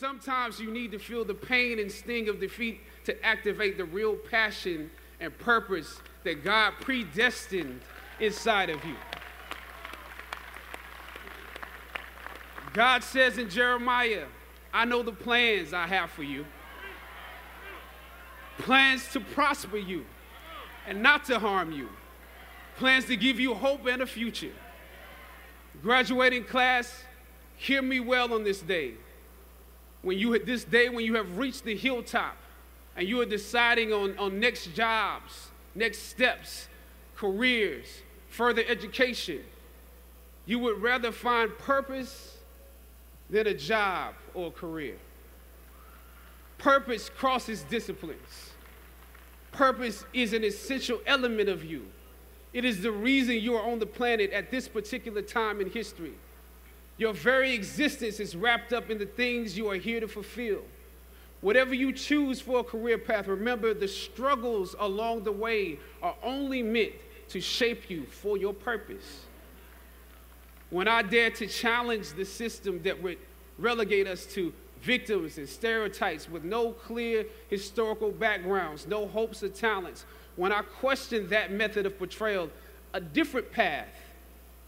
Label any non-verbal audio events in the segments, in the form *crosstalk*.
Sometimes you need to feel the pain and sting of defeat to activate the real passion and purpose that God predestined inside of you. God says in Jeremiah, I know the plans I have for you plans to prosper you and not to harm you, plans to give you hope and a future. Graduating class, hear me well on this day. When you this day when you have reached the hilltop and you are deciding on, on next jobs, next steps, careers, further education, you would rather find purpose than a job or a career. Purpose crosses disciplines. Purpose is an essential element of you. It is the reason you are on the planet at this particular time in history. Your very existence is wrapped up in the things you are here to fulfill. Whatever you choose for a career path, remember the struggles along the way are only meant to shape you for your purpose. When I dare to challenge the system that would relegate us to victims and stereotypes with no clear historical backgrounds, no hopes or talents, when I questioned that method of portrayal, a different path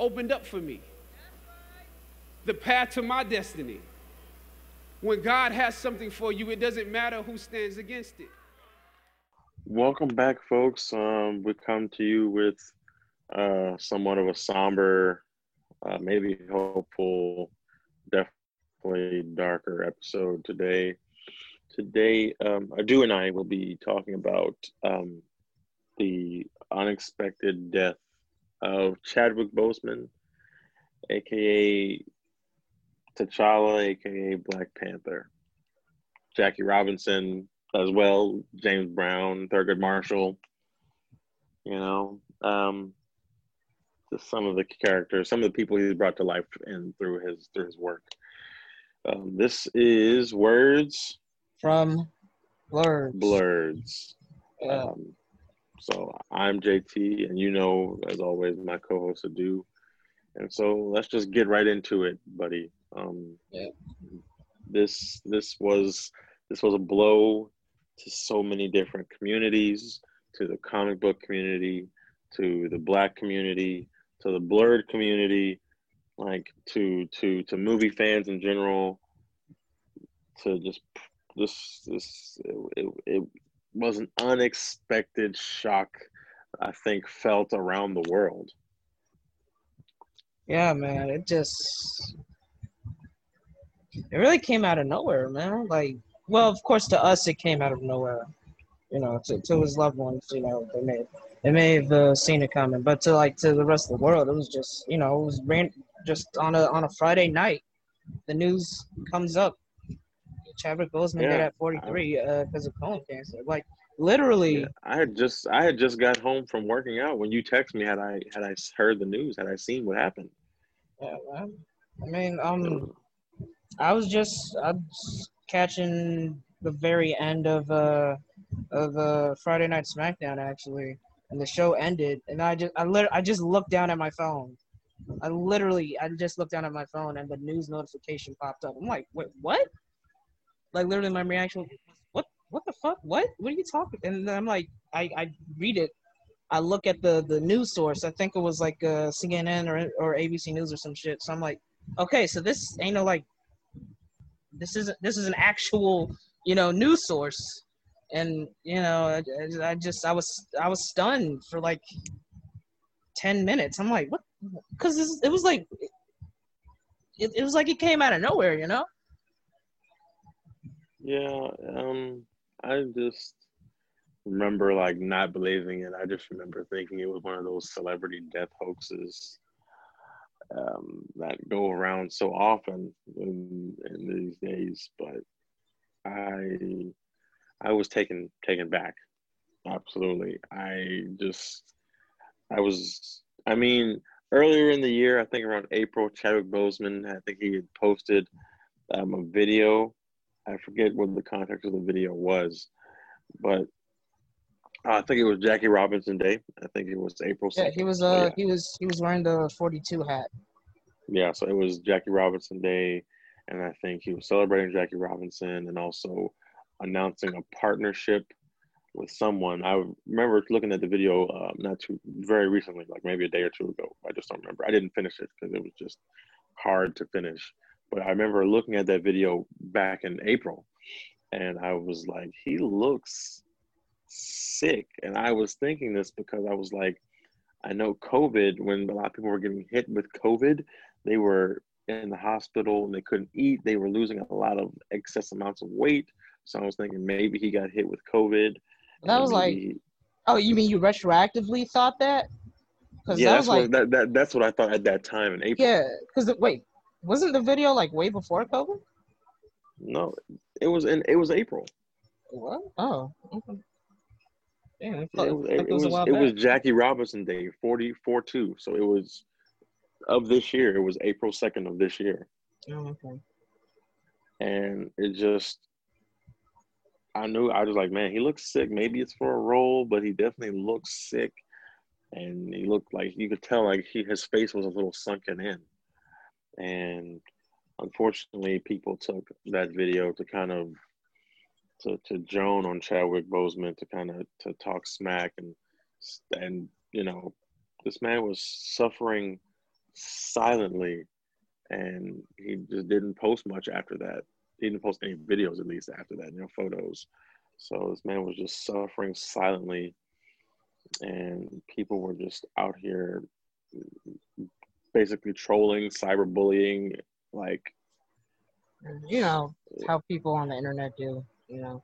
opened up for me. The path to my destiny. When God has something for you, it doesn't matter who stands against it. Welcome back, folks. Um, we come to you with uh, somewhat of a somber, uh, maybe hopeful, definitely darker episode today. Today, um, Adu and I will be talking about um, the unexpected death of Chadwick Boseman, aka T'Challa, aka Black Panther, Jackie Robinson as well, James Brown, Thurgood Marshall. You know, um, just some of the characters, some of the people he's brought to life and through his through his work. Um, this is words from Blurs. Blurs. Yeah. Um, so I'm JT, and you know, as always, my co-host Adu. And so let's just get right into it, buddy. Um, Yeah. This this was this was a blow to so many different communities, to the comic book community, to the black community, to the blurred community, like to to to movie fans in general, to just this this it, it, it was an unexpected shock I think felt around the world. Yeah, man. It just it really came out of nowhere, man. Like, well, of course, to us, it came out of nowhere. You know, to, to his loved ones, you know, they may they may have uh, seen it coming, but to like to the rest of the world, it was just you know, it was ran just on a on a Friday night. The news comes up. Chadwick Boseman dead Yeah. at 43 uh, because of colon cancer. Like literally, Yeah, I had just I had just got home from working out when you text me had I had I heard the news had I seen what happened. yeah, man. I mean, um, I was just I catching the very end of uh of uh Friday Night SmackDown actually, and the show ended, and I just I lit- I just looked down at my phone. I literally I just looked down at my phone, and the news notification popped up. I'm like, wait, what? Like literally, my reaction what? What the fuck? What? What are you talking? And I'm like, I I read it. I look at the the news source. I think it was like uh, CNN or or ABC News or some shit. So I'm like, okay, so this ain't no like this isn't this is an actual you know news source. And you know I, I- just i was i was stunned for like 10 minutes. I'm like what? Because it was like it, it was like it came out of nowhere you know? Yeah, um, I just remember like not believing it. I just remember thinking it was one of those celebrity death hoaxes um, that go around so often in, in these days. But I, I was taken taken back. Absolutely, I just, I was. I mean, earlier in the year, I think around April, Chadwick Boseman, I think he had posted um, a video I forget what the context of the video was, but I think it was Jackie Robinson Day. I think it was April. yeah 2nd. he was So, uh yeah. he was he was wearing the 42 hat yeah, so it was Jackie Robinson Day, and I think he was celebrating Jackie Robinson and also announcing a partnership with someone. I remember looking at the video um, not too very recently, like maybe a day or two ago. I just don't remember. I didn't finish it because it was just hard to finish. But I remember looking at that video back in April, and I was like, he looks sick. And I was thinking this because I was like, I know COVID, when a lot of people were getting hit with COVID, they were in the hospital and they couldn't eat. They were losing a lot of excess amounts of weight. So I was thinking maybe he got hit with COVID. That was like, oh, you mean you retroactively thought that? Because yeah, that that's like, what that, that that's what I thought at that time in April. Yeah, because wait, wasn't the video like way before COVID? No, it was in it was April. What? Oh, okay. Damn, it, was, it, was, it was Jackie Robinson Day, 44 2. So it was of this year. It was April 2nd of this year. Oh, okay. And it just, I knew, I was like, man, he looks sick. Maybe it's for a role, but he definitely looks sick. And he looked like, you could tell like he, his face was a little sunken in. And unfortunately, people took that video to kind of to, to Joan on Chadwick Boseman to kind of to talk smack and and you know this man was suffering silently and he just didn't post much after that. He didn't post any videos at least after that you know photos. So this man was just suffering silently and people were just out here basically trolling cyberbullying like you know how people on the internet do you know,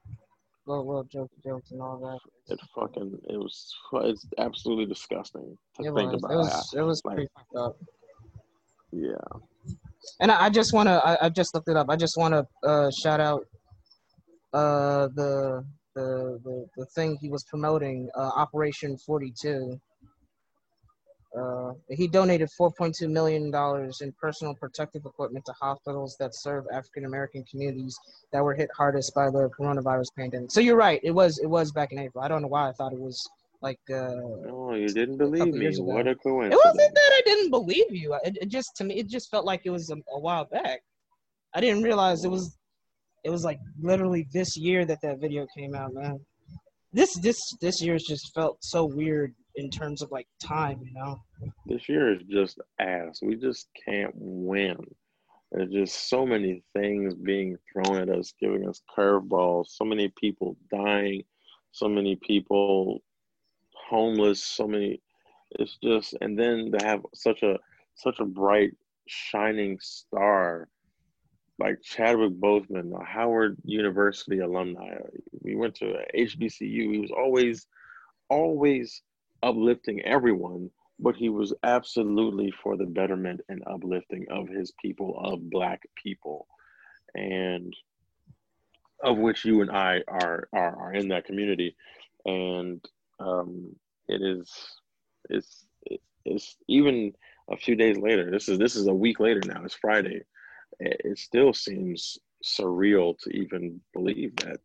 little little jokes, jokes and all that. It fucking it was it's absolutely disgusting to it think was. about. It was it was like, pretty fucked up. Yeah. And I, I just want to I, I, just looked it up. I just want to uh, shout out uh, the, the the the thing he was promoting, uh, Operation Forty Two. Uh, he donated 4.2 million dollars in personal protective equipment to hospitals that serve African American communities that were hit hardest by the coronavirus pandemic. So you're right. It was it was back in April. I don't know why I thought it was like. Uh, oh, you didn't believe me. What a coincidence! It wasn't that I didn't believe you. It, it just to me it just felt like it was a, a while back. I didn't realize it was it was like literally this year that that video came out, man. This this this year's just felt so weird in terms of like time, you know. This year is just ass. We just can't win. There's just so many things being thrown at us, giving us curveballs. So many people dying, so many people homeless, so many. It's just, and then to have such a such a bright, shining star like Chadwick Boseman, a Howard University alumni. We went to HBCU. He was always, always uplifting everyone, but he was absolutely for the betterment and uplifting of his people, of Black people, and of which you and I are are, are in that community, and um, it is it's it's even a few days later. This is this is a week later now. It's Friday. It, still seems surreal to even believe that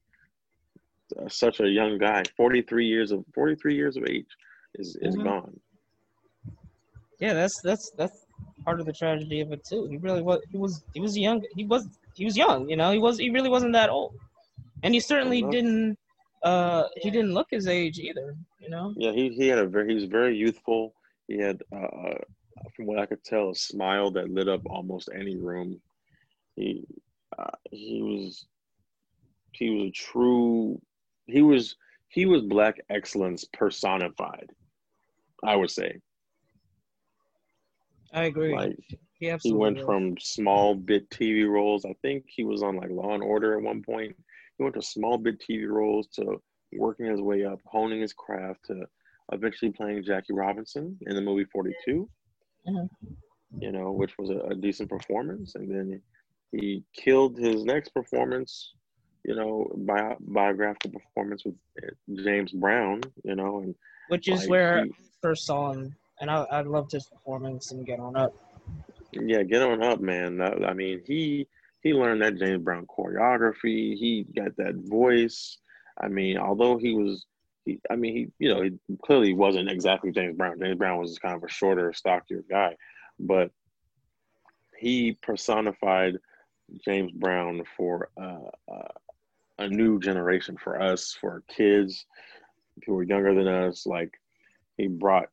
uh, such a young guy, 43 years of 43 years of age, is is mm-hmm. gone. Yeah, that's that's that's part of the tragedy of it too. He really was he was he was young he was he was young, you know, he was he really wasn't that old. And he certainly didn't uh he didn't look his age either, you know. Yeah, he he had a very he was very youthful. He had uh, uh from what I could tell a smile that lit up almost any room. He uh, he was he was a true he was he was black excellence personified I would say. I agree. Like he, he went from small bit TV roles. I think he was on like Law and Order at one point. He went to small bit TV roles to working his way up, honing his craft to eventually playing Jackie Robinson in the movie 42. Mm-hmm. You know, which was a, a decent performance, and then he killed his next performance. You know, bi- biographical performance with James Brown. You know, and which is like, where he, first saw him, and I I loved his performance and Get On Up. Yeah, Get On Up, man. I mean, he he learned that James Brown choreography. He got that voice. I mean, although he was, he, I mean, he, you know, he clearly wasn't exactly James Brown. James Brown was kind of a shorter, stockier guy, but he personified James Brown for uh, uh, a new generation for us, for our kids who are younger than us. Like he brought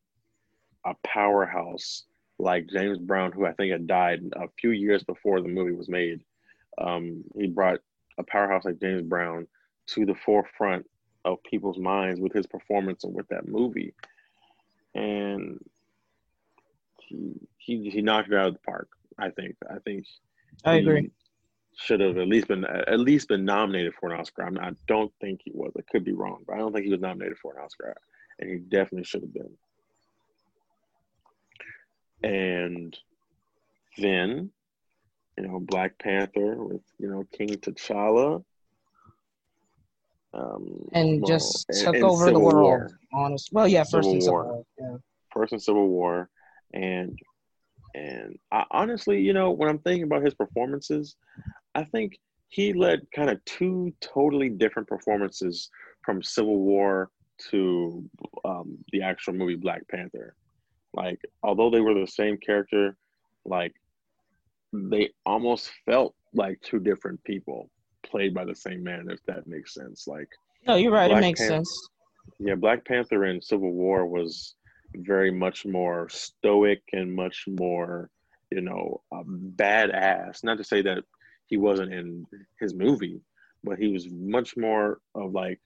a powerhouse like James Brown, who I think had died a few years before the movie was made. Um, he brought a powerhouse like James Brown to the forefront of people's minds with his performance and with that movie. And he he he knocked it out of the park. I think. I think. I agree. Should have at least been at least been nominated for an Oscar. I, mean, I don't think he was. I could be wrong, but I don't think he was nominated for an Oscar, and he definitely should have been. And then, you know, Black Panther with you know King T'Challa um, and well, just took and, over the world. War. Honest. Well, yeah, first Civil in Civil War. War. Yeah. First in Civil War, and and I, honestly, you know, when I'm thinking about his performances, I think he led kind of two totally different performances from Civil War to um, the actual movie Black Panther. Like, although they were the same character, like they almost felt like two different people played by the same man, if that makes sense. Like, no, you're right. Black it makes Pan- sense. Yeah, Black Panther in Civil War was very much more stoic and much more, you know, um, badass. Not to say that he wasn't in his movie, but he was much more of like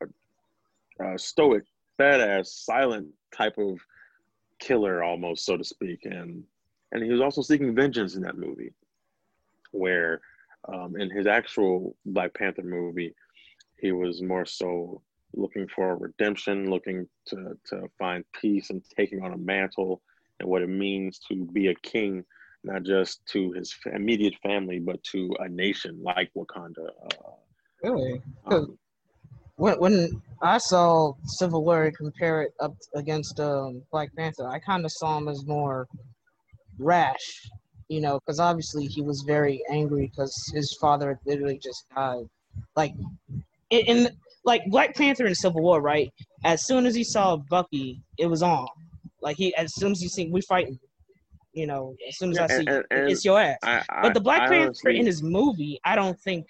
a, a stoic, badass, silent type of killer, almost so to speak. And and he was also seeking vengeance in that movie, where um, in his actual Black Panther movie, he was more so looking for redemption, looking to, to find peace and taking on a mantle and what it means to be a king, not just to his immediate family, but to a nation like Wakanda. Uh, really? Um, when, when I saw Civil War compare it up against um, Black Panther, I kind of saw him as more rash you know, because obviously he was very angry because his father literally just died. Like, in, in, like Black Panther and Civil War, right? As soon as he saw Bucky, it was on. Like he, as soon as he seen we fighting, you know, as soon as I see and, and, it's your ass. I, I, but the Black Panther in his movie, I don't think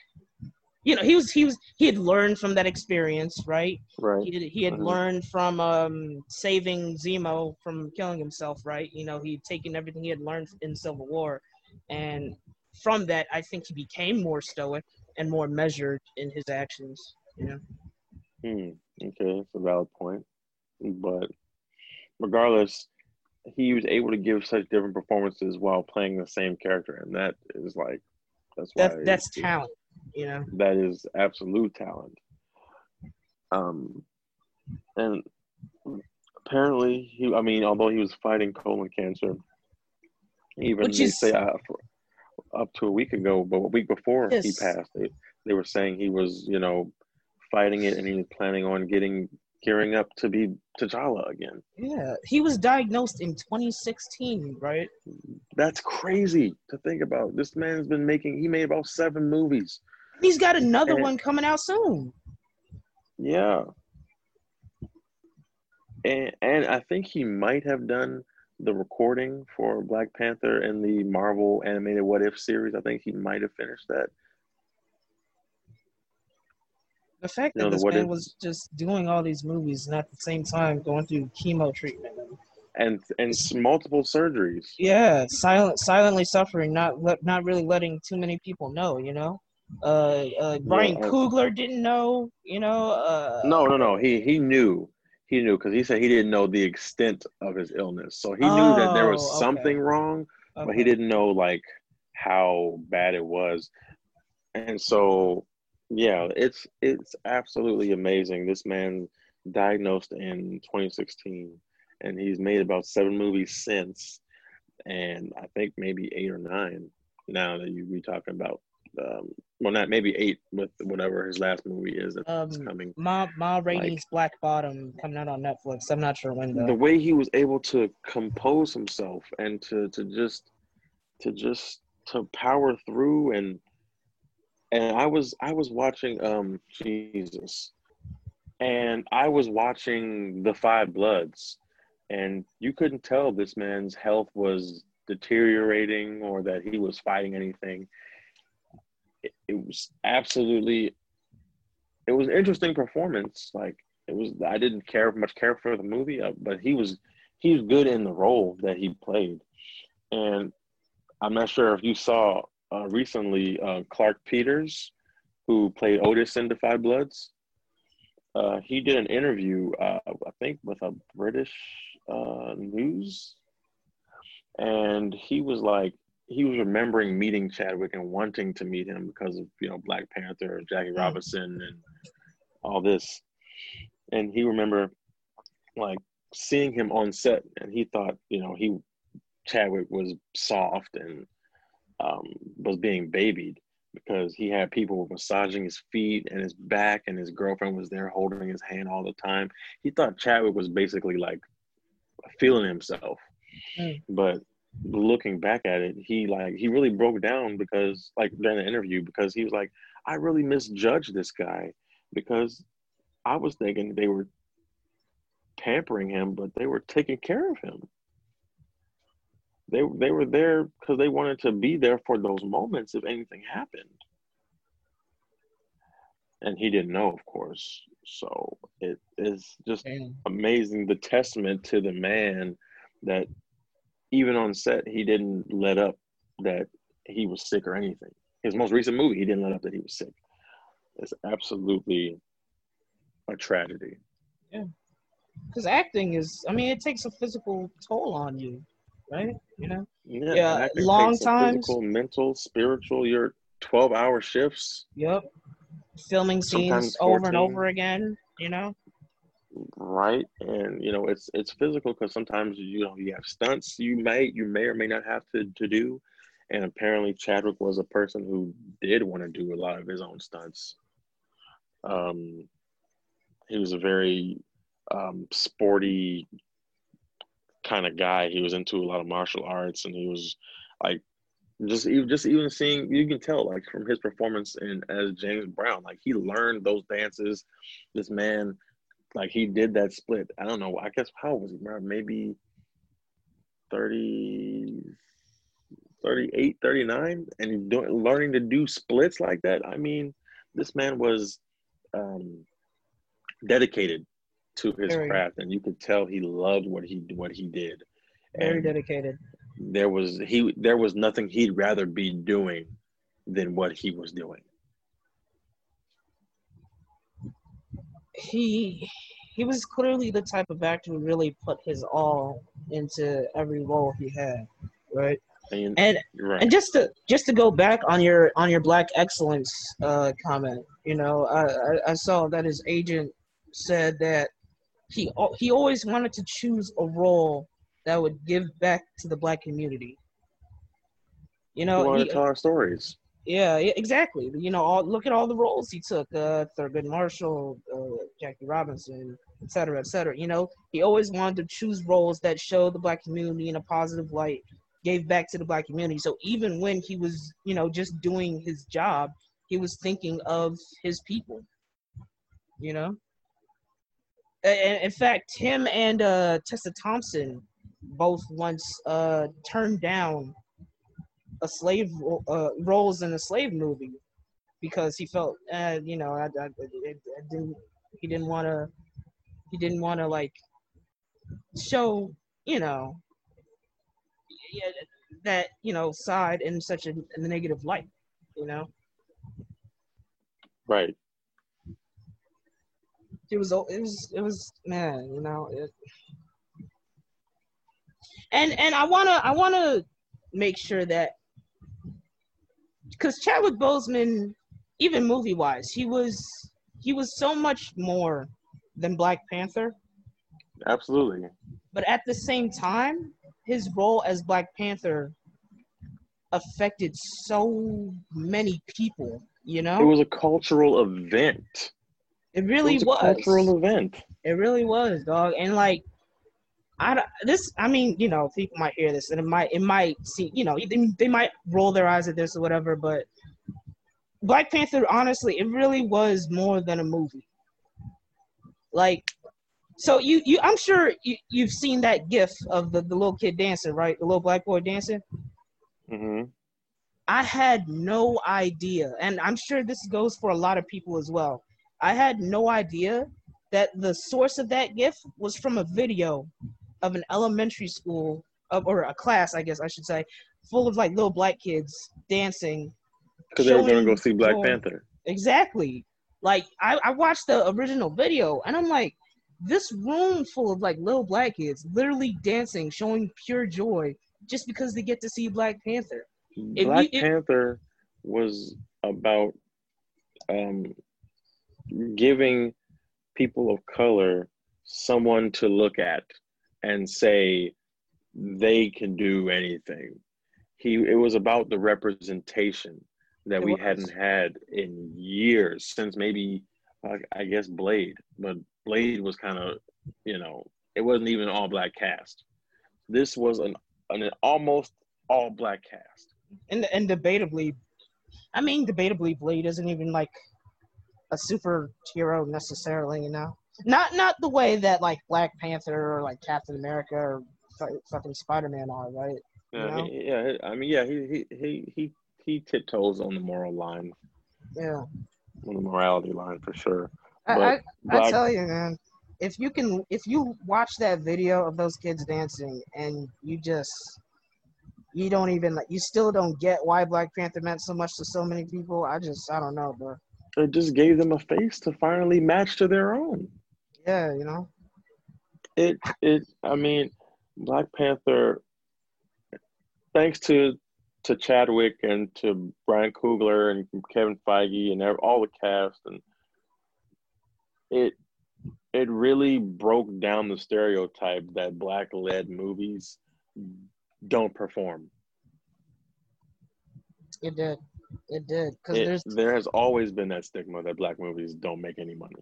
you know, he was he was he had learned from that experience, right? Right. He, had, he had mm-hmm. learned from um, saving Zemo from killing himself, right? You know, he'd taken everything he had learned in Civil War, and from that, I think he became more stoic and more measured in his actions. You know. Hmm. Okay, that's a valid point, but regardless, he was able to give such different performances while playing the same character, and that is like that's why that's, that's talent you know that is absolute talent um and apparently he i mean although he was fighting colon cancer even Which they is, say uh, up to a week ago but a week before yes. he passed they, they were saying he was you know fighting it and he was planning on getting gearing up to be T'Challa again. Yeah, he was diagnosed in 2016, right? That's crazy to think about. This man's been making. He made about seven movies. He's got another and, one coming out soon. Yeah. And and I think he might have done the recording for Black Panther and the Marvel animated What If series. I think he might have finished that. The fact you that this man if, was just doing all these movies and at the same time going through chemo treatment and and multiple surgeries. Yeah, silent, silently suffering, not not really letting too many people know. You know. Uh, uh, Ryan yeah, Coogler didn't know, you know. Uh, no, no, no. He he knew. He knew because he said he didn't know the extent of his illness. So he oh, knew that there was oh, something okay. wrong, okay. but he didn't know like how bad it was. And so, yeah, it's it's absolutely amazing. This man diagnosed in 2016, and he's made about seven movies since, and I think maybe eight or nine now that you be talking about um, well, not maybe eight with whatever his last movie is that's um, coming. My Ma Rainey's like, Black Bottom coming out on Netflix. I'm not sure when though. The way he was able to compose himself and to to just to just to power through and and I was I was watching um Jesus and I was watching The Five Bloods and you couldn't tell this man's health was deteriorating or that he was fighting anything it, it was absolutely it was an interesting performance. Like it was, I didn't care much care for the movie, uh, but he was he was good in the role that he played. And I'm not sure if you saw uh, recently uh, Clarke Peters, who played Otis in 5 Bloods. Uh, he did an interview, uh, I think, with a British uh, news, and he was like, he was remembering meeting Chadwick and wanting to meet him because of you know Black Panther, and Jackie mm. Robinson, and all this. And he remember like seeing him on set, and he thought you know he Chadwick was soft and um, was being babied because he had people massaging his feet and his back, and his girlfriend was there holding his hand all the time. He thought Chadwick was basically like feeling himself, mm. but looking back at it, he like he really broke down because like during the interview because he was like, I really misjudged this guy because I was thinking they were pampering him, but they were taking care of him. They they were there because they wanted to be there for those moments if anything happened. And he didn't know, of course. So it is just Damn. amazing the testament to the man that even on set, he didn't let up that he was sick or anything. His most recent movie, he didn't let up that he was sick. It's absolutely a tragedy. Yeah. Because acting is, I mean, it takes a physical toll on you, right? You know? Yeah. yeah long times. Physical, mental, spiritual. Your 12 hour shifts. Yep. Filming scenes over and over again, you know? right and you know it's it's physical because sometimes you know you have stunts you may you may or may not have to to do and apparently chadwick was a person who did want to do a lot of his own stunts um he was a very um sporty kind of guy he was into a lot of martial arts and he was like just even just even seeing you can tell like from his performance in as James Brown like he learned those dances this man like he did that split. I don't know. I guess how was he? Maybe 30, 38, 39, and doing learning to do splits like that. I mean, this man was um, dedicated to his very, craft, and you could tell he loved what he what he did. Very and dedicated. There was he there was nothing he'd rather be doing than what he was doing. he he was clearly the type of actor who really put his all into every role he had, right? And and, right. and just to just to go back on your on your black excellence uh, comment, you know, I, I, I saw that his agent said that he he always wanted to choose a role that would give back to the black community. You know, he wanted to tell our stories. Yeah, exactly. You know, all, look at all the roles he took. Uh, Thurgood Marshall, uh, Jackie Robinson, et cetera, et cetera. You know, he always wanted to choose roles that show the black community in a positive light, gave back to the black community. So even when he was, you know, just doing his job, he was thinking of his people. You know. In fact, him and uh, Tessa Thompson both once uh, turned down a slave uh, roles in a slave movie because he felt, uh, you know, I, I, I didn't, he didn't want to, he didn't want to like show, you know, that you know side in such a, a negative light, you know. Right. It was, it was, it was, man, you know. It, and and I wanna, I wanna make sure that because Chadwick Boseman, even movie wise, he was he was so much more than Black Panther. Absolutely. But at the same time, his role as Black Panther affected so many people. You know, it was a cultural event. It really it was, was. a cultural event. It really was, dog. And like I this I mean you know people might hear this and it might it might see you know they, they might roll their eyes at this or whatever but Black Panther honestly it really was more than a movie like so you you I'm sure you you've seen that gif of the, the little kid dancing right the little black boy dancing mm-hmm. I had no idea, and I'm sure this goes for a lot of people as well. I had no idea that the source of that gift was from a video of an elementary school of, or a class, I guess I should say, full of like little black kids dancing. Because they were going to go see Black Panther. Exactly. Like I, I watched the original video, and I'm like, this room full of like little black kids literally dancing, showing pure joy just because they get to see Black Panther. Black we, Panther was about um, giving people of color someone to look at and say they can do anything. He it was about the representation that we hadn't had in years since maybe uh, I guess Blade, but Blade was kind of you know it wasn't even all black cast. This was an an almost all black cast. And and debatably, I mean debatably, Blade isn't even like a super hero necessarily, you know. Not not the way that like Black Panther or like Captain America or fucking Spider Man are, right? Yeah, you know? yeah. I mean, yeah. He he he he he tiptoes on the moral line. Yeah. On the morality line for sure. I, I, Black... I tell you, man. If you can, if you watch that video of those kids dancing and you just, you don't even like, you still don't get why Black Panther meant so much to so many people. I just, I don't know, bro. It just gave them a face to finally match to their own. Yeah, you know. It it I mean, Black Panther thanks to to Chadwick and to Ryan Coogler and Kevin Feige and all the cast and it it really broke down the stereotype that black led movies don't perform. It did. It did because there has always been that stigma that black movies don't make any money.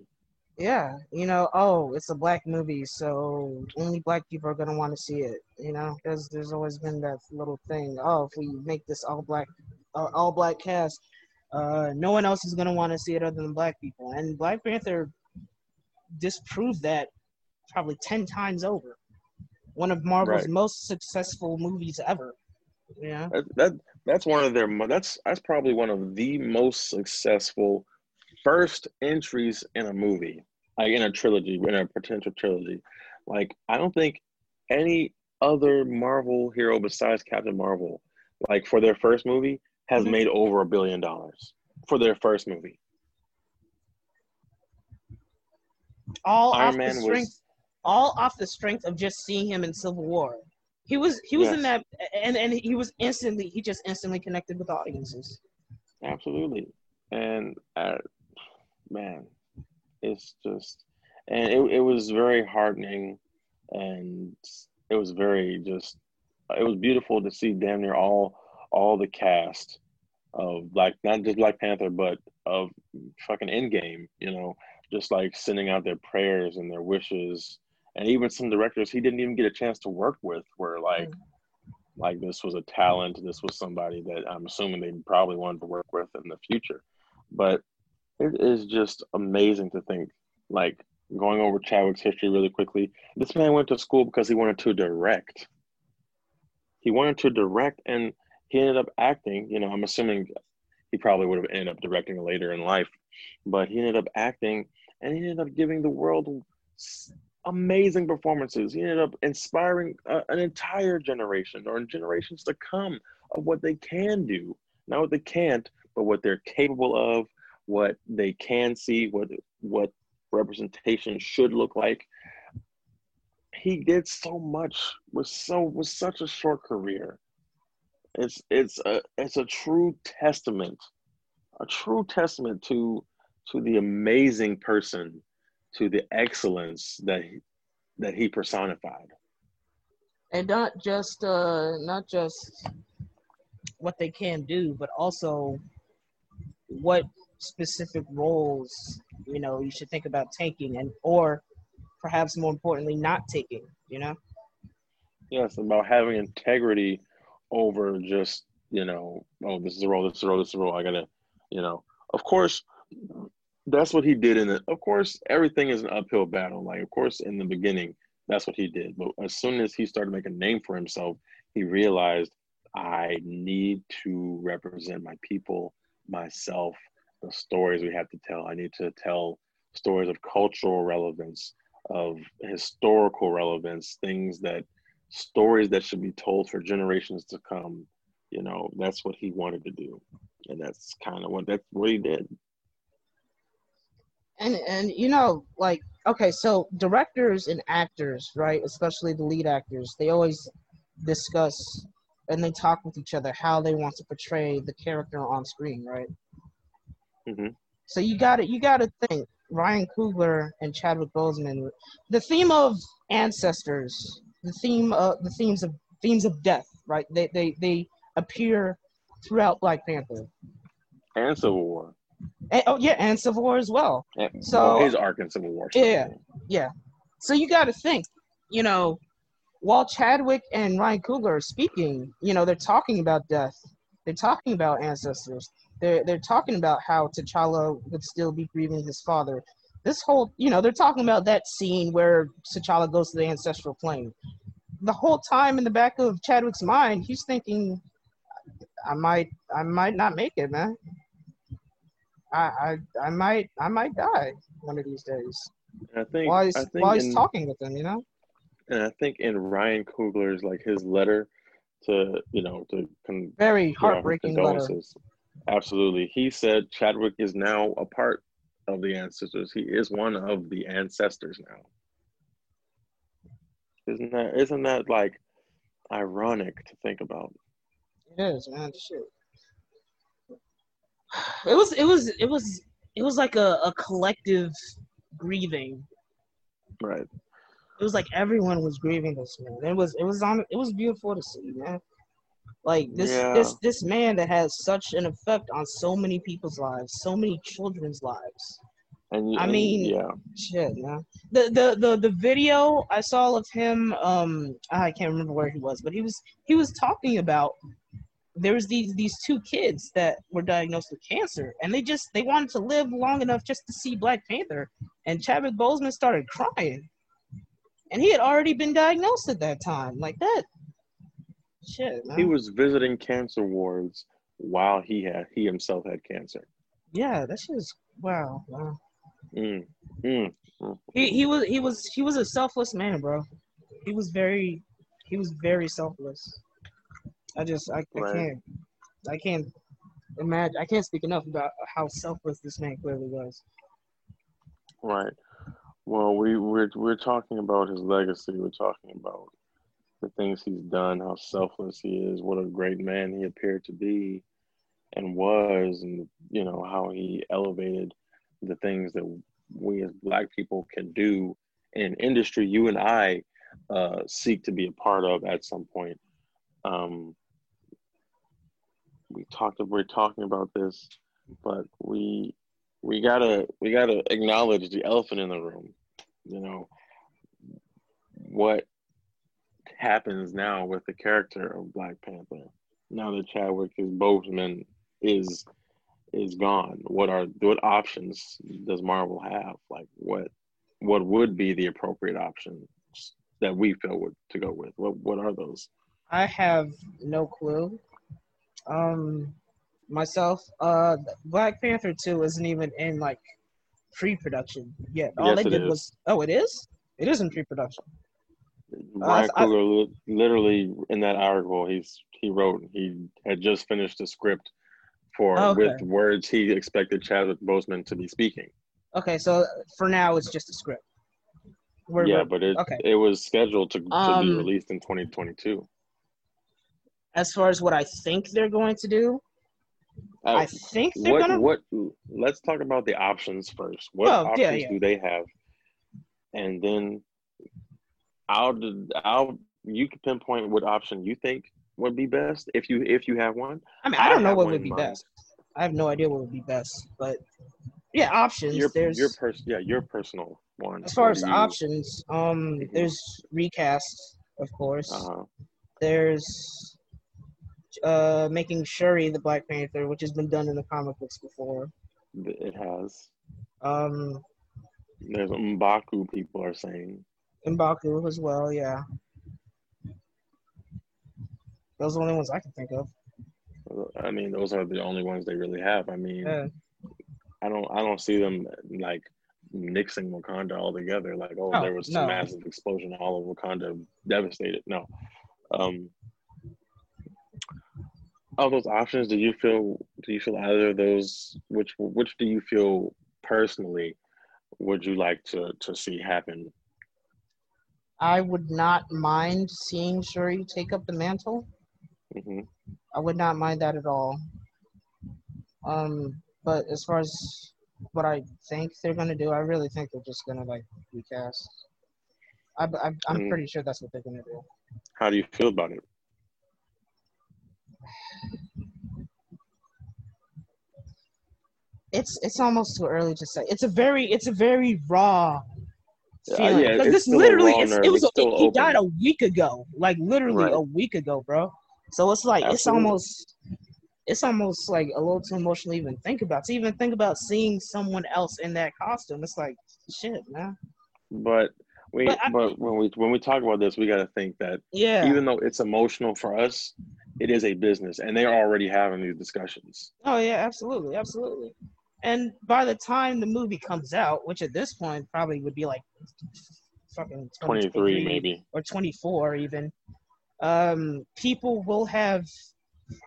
Yeah, you know, oh, it's a black movie, so only black people are gonna want to see it. You know, because there's always been that little thing. Oh, if we make this all black, uh, all black cast, uh, no one else is gonna want to see it other than black people. And Black Panther disproved that probably ten times over. One of Marvel's right. most successful movies ever. Yeah, that, that that's one of their that's that's probably one of the most successful first entries in a movie, like in a trilogy, in a potential trilogy. Like I don't think any other Marvel hero besides Captain Marvel, like for their first movie, has mm-hmm. made over a billion dollars for their first movie. All Iron off Man the strength, was, all off the strength of just seeing him in Civil War. He was he was yes. in that, and and he was instantly he just instantly connected with audiences. Absolutely, and uh, man, it's just, and it, it was very heartening and it was very just, it was beautiful to see damn near all, all the cast of like, not just Black Panther, but of fucking Endgame, you know, just like sending out their prayers and their wishes. And even some directors he didn't even get a chance to work with were like, mm like this was a talent this was somebody that i'm assuming they probably wanted to work with in the future but it is just amazing to think, like going over Chadwick's history really quickly. This man went to school because he wanted to direct. He wanted to direct, and he ended up acting. You know, I'm assuming he probably would have ended up directing later in life, but he ended up acting, and he ended up giving the world amazing performances. He ended up inspiring uh, an entire generation or generations to come of what they can do, not what they can't, but what they're capable of what they can see, what what representation should look like. He did so much with so with such a short career. It's it's a it's a true testament, a true testament to to the amazing person, to the excellence that he, that he personified. And not just uh not just what they can do, but also what specific roles you know you should think about taking and or perhaps more importantly not taking you know yes about having integrity over just you know oh this is a role this is a role this is a role i gotta you know of course that's what he did in it of course everything is an uphill battle like of course in the beginning that's what he did but as soon as he started making a name for himself he realized I need to represent my people, myself, the stories we have to tell. I need to tell stories of cultural relevance, of historical relevance, things that stories that should be told for generations to come. You know, that's what he wanted to do. And that's kind of what that's what he did. And and you know, like okay, so directors and actors, right, especially the lead actors, they always discuss and they talk with each other how they want to portray the character on screen, right? hmm So you got to you got to think Ryan Coogler and Chadwick Boseman. The theme of ancestors, the theme of the themes of themes of death, right? They they they appear throughout Black Panther. And Civil War. And, oh yeah, and Civil War as well. And, So- well, his arc in Civil War. Yeah. Yeah. So you got to think, you know, while Chadwick and Ryan Coogler are speaking, you know, they're talking about death. They're talking about ancestors. They're they're talking about how T'Challa would still be grieving his father. This whole, you know, they're talking about that scene where T'Challa goes to the ancestral plane. The whole time in the back of Chadwick's mind, he's thinking, I might, I might not make it, man. I, I, I might, I might die one of these days And I think while he's, I think while he's in- talking with them, you know? and I think in Ryan Coogler's like his letter to you know to con- Very heartbreaking letter. Absolutely, he said Chadwick is now a part of the ancestors. He is one of the ancestors now. Isn't that isn't that like ironic to think about? It is, man. Shit. It was, it was, it was, it was like a, a collective grieving. Right. It was like everyone was grieving this man. It was, it was on, it was beautiful to see, man. Like this, Yeah. this, this man that has such an effect on so many people's lives, so many children's lives. And you- I and- mean- yeah, Shit, man. The the the the video I saw of him, um, I can't remember where he was, but he was he was talking about there was these these two kids that were diagnosed with cancer, and they just they wanted to live long enough just to see Black Panther, and Chadwick Boseman started crying, and he had already been diagnosed at that time, like that. Shit, man. he was visiting cancer wards while he had he himself had cancer. yeah, that shit is wow. wow. Mm, mm, mm. He he was he was he was a selfless man, bro. He was very he was very selfless. I just I, I can't I can't imagine I can't speak enough about how selfless this man clearly was. Right. Well, we we're we're talking about his legacy. We're talking about the things he's done, how selfless he is, what a great man he appeared to be, and was, and you know how he elevated the things that we as Black people can do in an industry you and I uh, seek to be a part of at some point. Um, we talked. We're talking about this, but we we gotta we gotta acknowledge the elephant in the room. You know what happens now with the character of Black Panther. Now that Chadwick is Boseman is is gone. What are what options does Marvel have? Like what what would be the appropriate options that we feel would to go with? What what are those? I have no clue. Um myself, uh Black Panther 2 isn't even in like pre-production yet. All Yes, they it did is. was Oh, it is? It is in pre-production. Ryan I- Coogler li- literally in that article he's he wrote he had just finished the script for Okay. with words he expected Chadwick Boseman to be speaking. Okay, so for now it's just a script. We're- yeah, we're- but it okay. it was scheduled to, to be Um, released in 2022. As far as what I think they're going to do, Uh, I think they're what gonna what let's talk about the options first. What Oh, options yeah. do they have? And then I'll I'll you can pinpoint what option you think would be best if you if you have one. I mean, I I don't know what would be mind. best. I have no idea what would be best, but yeah, options. Your there's your person yeah your personal one. as far What as you- options, um, Mhm. there's recast, of course. Uh-huh. There's uh making Shuri the Black Panther, which has been done in the comic books before. It has. Um, There's Mbaku. People are saying. Mbaku as well, yeah. Those are the only ones I can think of. I mean, those are the only ones they really have. I mean, Yeah. I don't I don't see them like nixing Wakanda altogether. Like, oh, No, there was no. some massive explosion, all of Wakanda devastated. No. Um, of those options, do you feel do you feel either of those? Which which do you feel personally would you like to to see happen? I would not mind seeing Shuri take up the mantle. hmm I would not mind that at all. Um, but as far as what I think they're gonna do, I really think they're just gonna like recast. I, I, I'm Mm. pretty sure that's what they're gonna do. How do you feel about it? It's it's almost too early to say. It's a very it's a very raw Yeah, feeling yeah, because it's this literally it's, it was a, he died a week ago, like literally Right. a week ago, bro. So it's like it's almost it's almost like a little too emotional to even think about. To even think about seeing someone else in that costume, it's like shit, man. But we But I- but when we when we talk about this, we got to think that Yeah. even though it's emotional for us, it is a business, and they're already having these discussions. Oh yeah, absolutely, absolutely. And by the time the movie comes out, which at this point probably would be like fucking 23 maybe. or 24 even, um, people will have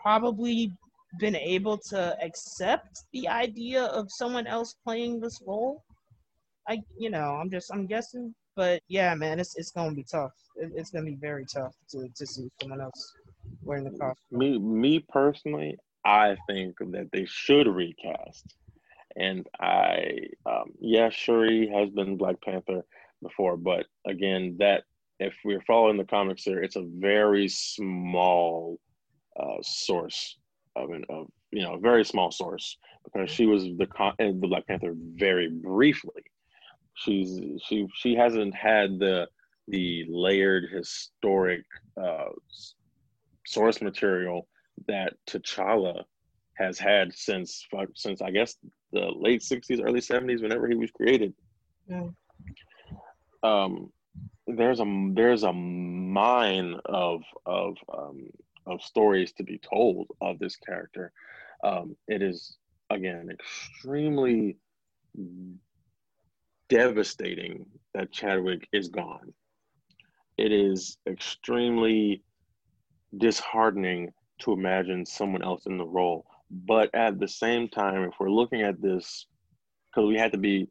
probably been able to accept the idea of someone else playing this role. I, you know, I'm just, I'm guessing, but yeah, man, it's it's gonna be tough. It, it's gonna be very tough to to see someone else wearing the costume. Me me personally, I think that they should recast. And I um yeah, Shuri has been Black Panther before, but again, that if we're following the comics here, it's a very small uh source of an of you know, a very small source because she was the con- the Black Panther very briefly. She's she she hasn't had the the layered historic uh source material that T'Challa has had since since I guess the late '60s, early '70s, whenever he was created. Yeah. Um, there's a there's a mine of of um, of stories to be told of this character. Um, it is again extremely devastating that Chadwick is gone. It is extremely disheartening to imagine someone else in the role. But at the same time, if we're looking at this, because we had to be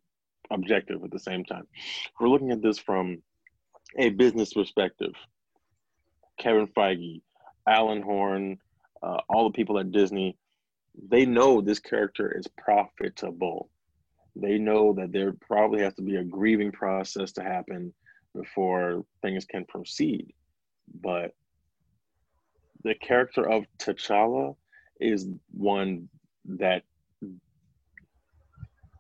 objective at the same time, we're looking at this from a business perspective, Kevin Feige, Alan Horn, uh, all the people at Disney, they know this character is profitable. They know that there probably has to be a grieving process to happen before things can proceed. But the character of T'Challa is one that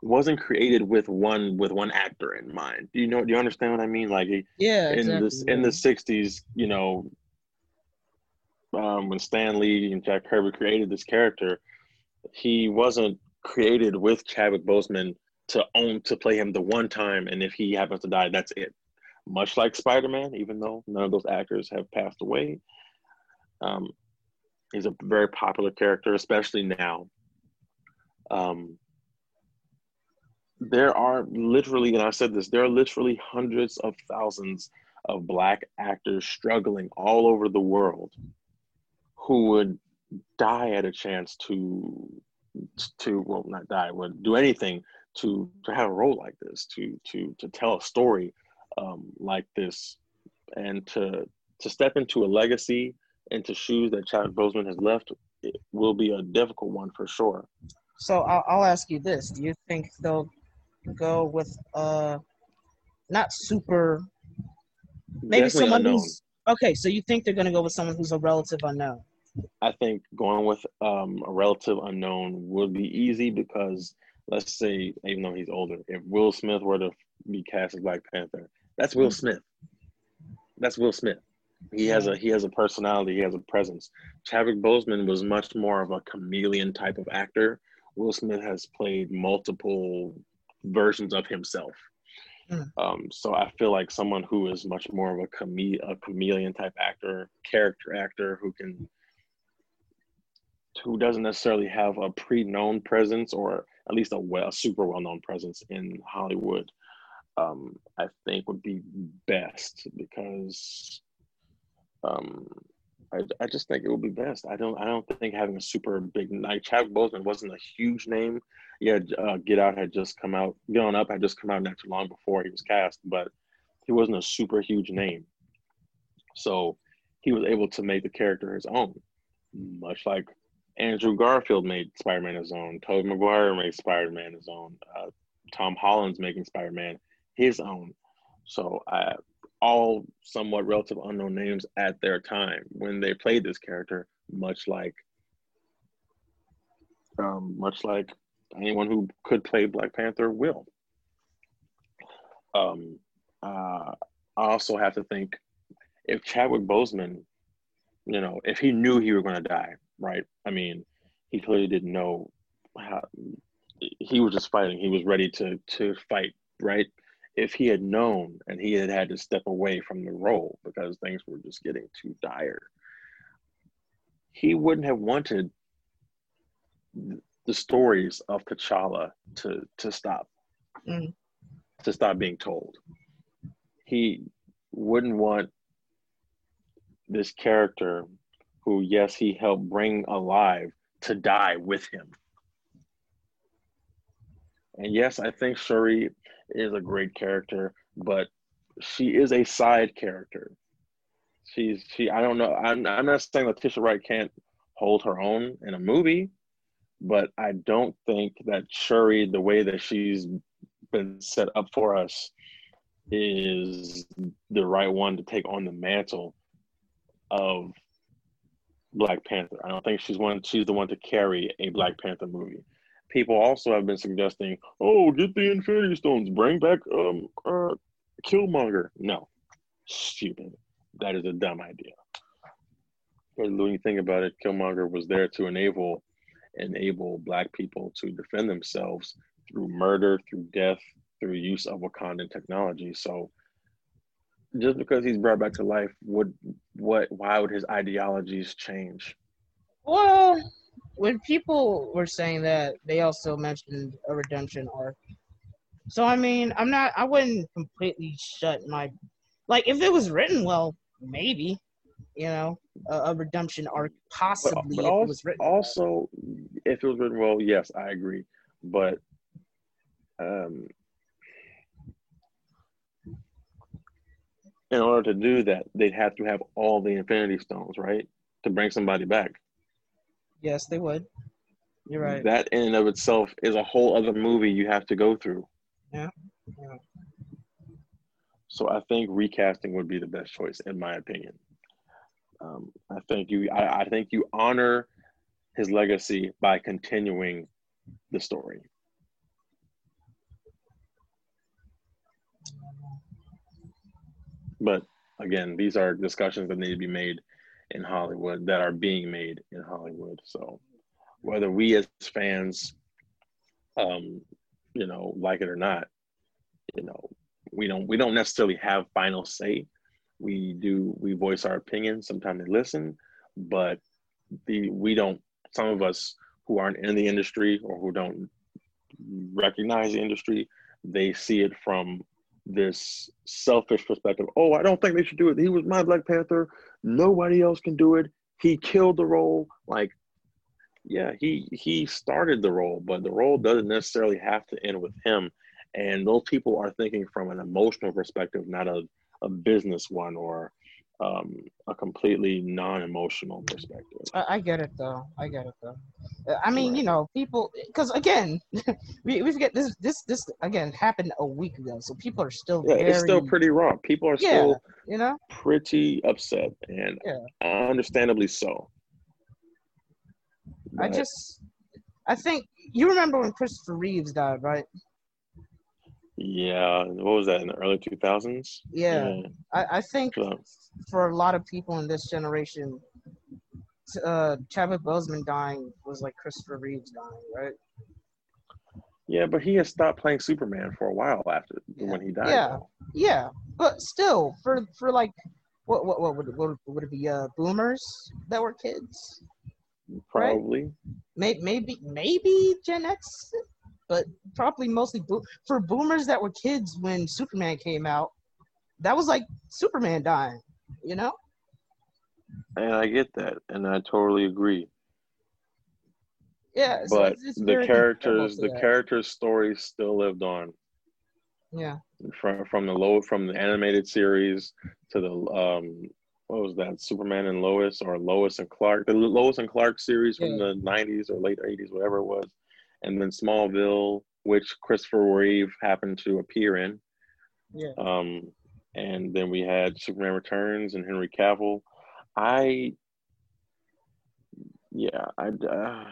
wasn't created with one with one actor in mind. Do you know? Do you understand what I mean? Like Yeah, in exactly, this in the '60s, you know, um, when Stan Lee and Jack Kirby created this character, he wasn't created with Chadwick Boseman to own to play him the one time, and if he happens to die, that's it. Much like Spider-Man, even though none of those actors have passed away, um, he's a very popular character, especially now. Um, there are literally, and I said this, there are literally hundreds of thousands of black actors struggling all over the world who would die at a chance to to well not die would do anything to to have a role like this to to to tell a story um, like this and to to step into a legacy into shoes that Chadwick Boseman has left it will be a difficult one for sure. So I'll, I'll ask you this: Do you think they'll go with uh, not super, maybe Definitely someone unknown. who's okay? So you think they're gonna go with someone who's a relative unknown? I think going with um, a relative unknown would be easy because let's say, even though he's older, if Will Smith were to be cast as Black Panther, that's Will Smith. That's Will Smith. He has a he has a personality. He has a presence. Chadwick Boseman was much more of a chameleon type of actor. Will Smith has played multiple versions of himself. Mm. Um, so I feel like someone who is much more of a, chame- a chameleon type actor, character actor who can who doesn't necessarily have a pre-known presence or at least a well, super well-known presence in Hollywood, um, I think would be best because um, I, I just think it would be best. I don't I don't think having a super big like Chadwick Boseman wasn't a huge name. Yeah, uh, Get Out had just come out. Get On Up had just come out not too long before he was cast, but he wasn't a super huge name. So he was able to make the character his own, much like Andrew Garfield made Spider-Man his own. Tobey Maguire made Spider-Man his own. Uh, Tom Holland's making Spider-Man his own. So uh, all somewhat relative unknown names at their time when they played this character, much like um, much like anyone who could play Black Panther will. Um, uh, I also have to think if Chadwick Boseman, you know, if he knew he were going to die, right? I mean, he clearly didn't know how. He was just fighting. He was ready to to fight, right? If he had known and he had had to step away from the role because things were just getting too dire, he wouldn't have wanted the stories of T'Challa to to stop, mm. to stop being told. He wouldn't want this character who, yes, he helped bring alive to die with him. And yes, I think Shuri is a great character, but she is a side character. She's she. I don't know. I'm I'm not saying Letitia Wright can't hold her own in a movie, but I don't think that Shuri, the way that she's been set up for us, is the right one to take on the mantle of Black Panther. I don't think she's one. She's the one to carry a Black Panther movie. People also have been suggesting, "Oh, get the Infinity Stones, bring back um uh, Killmonger." No, stupid. That is a dumb idea. But when you think about it, Killmonger was there to enable enable Black people to defend themselves through murder, through death, through use of Wakandan technology. So just because he's brought back to life, would what? Why would his ideologies change? Well, when people were saying that, they also mentioned a redemption arc. So I mean, I'm not. I wouldn't completely shut my, like, if it was written well, maybe, you know, a, a redemption arc possibly. But, but also, also, if it was written well, yes, I agree. But um, in order to do that, they'd have to have all the Infinity Stones, right, to bring somebody back. Yes, they would. You're right. That in and of itself is a whole other movie you have to go through. Yeah. yeah. So I think recasting would be the best choice, in my opinion. Um, I think you, I, I think you honor his legacy by continuing the story. But again, these are discussions that need to be made in Hollywood that are being made in Hollywood. So whether we as fans, um, you know, like it or not, you know, we don't we don't necessarily have final say. We do we voice our opinions. Sometimes they listen, but the we don't. Some of us who aren't in the industry or who don't recognize the industry, they see it from this selfish perspective. Oh, I don't think they should do it. He was my Black Panther. Nobody else can do it. He killed the role. Like, yeah, he he started the role, but the role doesn't necessarily have to end with him. And those people are thinking from an emotional perspective, not a, a business one or um, a completely non-emotional perspective. I, I, get it though. I get it though. I mean, right. you know, people, because again, *laughs* we, we forget this. This this again happened a week ago, so people are still. Yeah, very, it's still pretty raw. People are yeah, still, you know, pretty upset, and yeah. understandably so. But, I just, I think you remember when Christopher Reeves died, right? Yeah, what was that in the early two thousands? Yeah. yeah, I, I think so. for a lot of people in this generation, uh, Chadwick Boseman dying was like Christopher Reeves dying, right? Yeah, but he had stopped playing Superman for a while after yeah. when he died. Yeah, though. yeah, but still, for for like, what what what would what would it be? Uh, boomers that were kids. Probably. Maybe maybe maybe Gen X, but probably mostly bo- for boomers that were kids when Superman came out. That was like Superman dying, you know. And I get that, and I totally agree. Yeah, so But it's- it's the characters, the that. characters' stories still lived on Yeah, from from the low from the animated series to the um what was that Superman and Lois or Lois and Clark the Lois and Clark series from Yeah. the 90s or late 80s whatever it was and then Smallville which Christopher Reeve happened to appear in yeah. um and then we had Superman Returns and Henry Cavill I yeah I uh,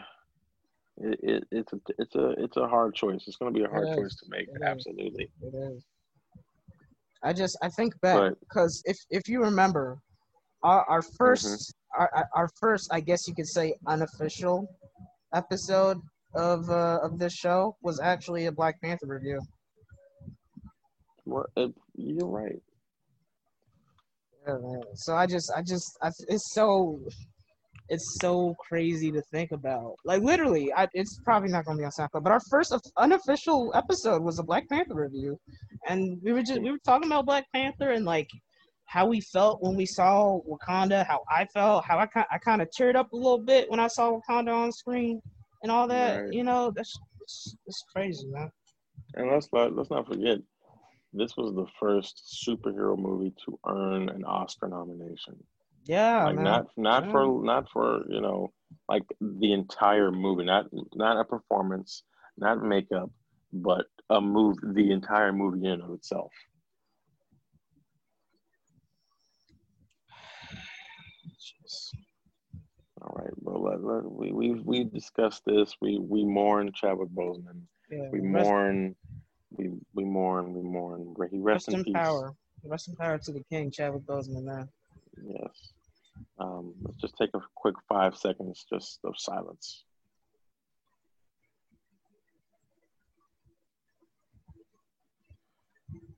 it, it, it's a it's a it's a hard choice it's going to be a hard choice to make It is. absolutely It is. I just I think back because if if you remember, our our 1st Mm-hmm. our- our first I guess you could say unofficial episode of uh, of this show was actually a Black Panther review. Well, it, you're right. Yeah. So I just I just I, it's so it's so crazy to think about. Like literally, I, it's probably not going to be on SoundCloud, but our first unofficial episode was a Black Panther review, and we were just we were talking about Black Panther and like how we felt when we saw Wakanda, how I felt, how I kind I kind of teared up a little bit when I saw Wakanda on screen and all that. Right. You know, that's it's, it's crazy, man. And let's not let's not forget, this was the first superhero movie to earn an Oscar nomination. Yeah, like man. not not Yeah. for not for you know like the entire movie, not not a performance, not makeup, but a move the entire movie in of itself. *sighs* All right, well let, let, we we we discussed this. We we mourn Chadwick Boseman. Yeah, We rest- mourn. We we mourn. We mourn. He rest, Rest in peace. power. Rest in power to the king, Chadwick Boseman, man. Yes. Um, let's just take a quick five seconds just of silence.